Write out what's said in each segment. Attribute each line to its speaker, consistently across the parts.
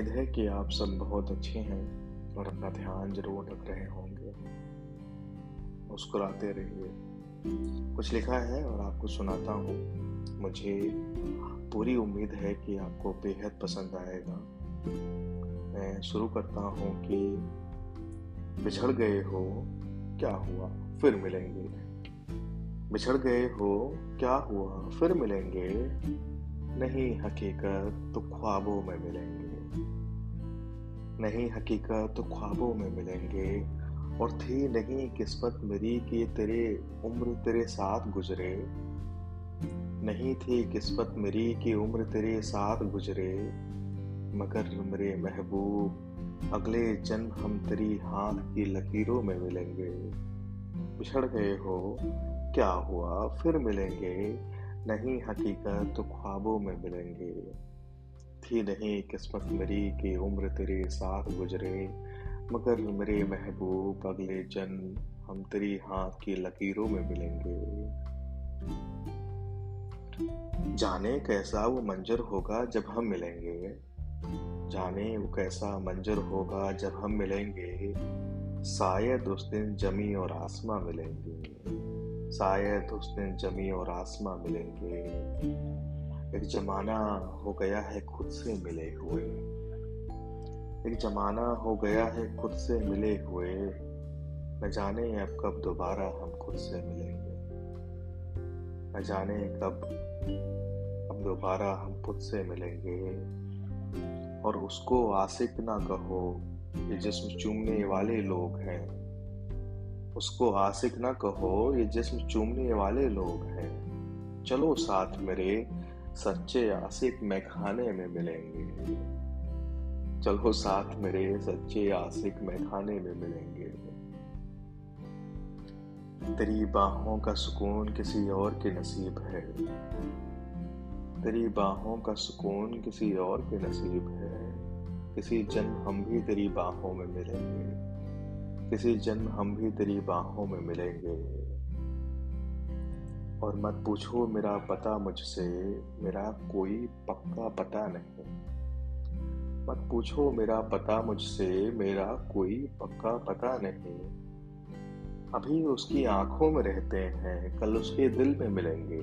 Speaker 1: उम्मीद है कि आप सब बहुत अच्छे हैं और अपना ध्यान ज़रूर रख रहे होंगे। मुस्कुराते रहिए। कुछ लिखा है और आपको सुनाता हूँ। मुझे पूरी उम्मीद है कि आपको बेहद पसंद आएगा। मैं शुरू करता हूँ कि बिछड़ गए हो, क्या हुआ? फिर मिलेंगे। बिछड़ गए हो, क्या हुआ? फिर मिलेंगे। नहीं, हकीकत तो ख्वाबों में मिलेंगे। नहीं हकीकत तो ख्वाबों में मिलेंगे। और थी नहीं किस्मत मेरी कि तेरे उम्र तेरे साथ गुजरे। नहीं थी किस्मत मेरी कि उम्र तेरे साथ गुजरे। मगर मेरे महबूब, अगले जन्म हम तेरी हाथ की लकीरों में मिलेंगे। बिछड़ गए हो, क्या हुआ? फिर मिलेंगे। नहीं हकीकत तो ख्वाबों में मिलेंगे। थी नहीं, किस्मत मेरी कि उम्र तेरे साथ गुजरे। मगर मेरे महबूब, अगले जन्म हम तेरी हाथ की लकीरों में मिलेंगे। जाने कैसा वो मंजर होगा जब हम मिलेंगे। जाने वो कैसा मंजर होगा जब हम मिलेंगे। शायद उस दिन जमी और आसमां मिलेंगे। शायद उस दिन जमी और आसमां मिलेंगे। एक जमाना हो गया है खुद से मिले हुए। एक जमाना हो गया है खुद से मिले हुए। न जाने अब कब दोबारा हम खुद से मिलेंगे। न जाने कब, अब दोबारा हम खुद से मिलेंगे। और उसको आशिक ना कहो ये जिस्म चूमने वाले लोग हैं। उसको आशिक ना कहो ये जिस्म चूमने वाले लोग हैं। चलो साथ मेरे सच्चे आशिक मैं खाने में मिलेंगे। चलो साथ मेरे सच्चे आशिक मैं खाने में मिलेंगे। तेरी बाहों का सुकून किसी और के नसीब है। तेरी बाहों का सुकून किसी और के नसीब है। किसी जन्म हम भी तेरी बाहों में मिलेंगे। किसी जन्म हम भी तेरी बाहों में मिलेंगे। और मत पूछो, मेरा पता मुझसे, मेरा कोई पक्का पता नहीं मत पूछो, मेरा पता मुझसे, मेरा कोई पक्का पता नहीं। अभी उसकी आँखों में रहते हैं, कल उसके दिल में मिलेंगे।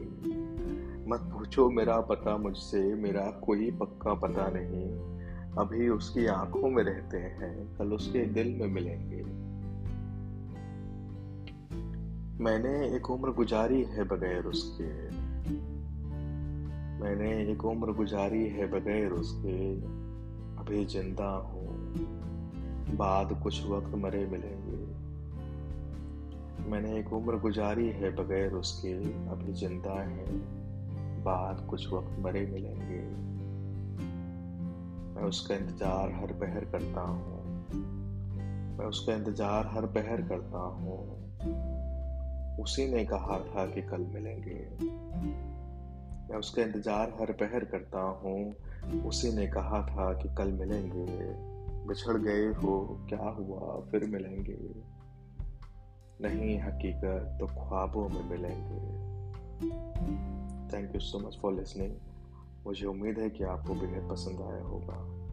Speaker 1: मत पूछो, मेरा पता मुझसे, मेरा कोई पक्का पता नहीं। अभी उसकी आँखों में रहते हैं, कल उसके दिल में मिलेंगे। मैंने एक उम्र गुजारी है बगैर उसके। मैंने एक उम्र गुजारी है बगैर उसके। अभी ज़िंदा हूँ। बाद कुछ वक्त मरे मिलेंगे। मैंने एक उम्र गुजारी है बगैर उसके। अभी ज़िंदा है। बाद कुछ वक्त मरे मिलेंगे। मैं उसका इंतज़ार हर पहर करता हूँ। मैं उसका इंतज़ार हर पहर करता हूँ। उसी ने कहा था कि कल मिलेंगे। मैं उसका इंतज़ार हर पहर करता हूँ। उसी ने कहा था कि कल मिलेंगे। बिछड़ गए हो, क्या हुआ? फिर मिलेंगे। नहीं, हकीकत तो ख्वाबों में मिलेंगे। Thank you so much for listening मुझे उम्मीद है कि आपको बेहद पसंद आया होगा।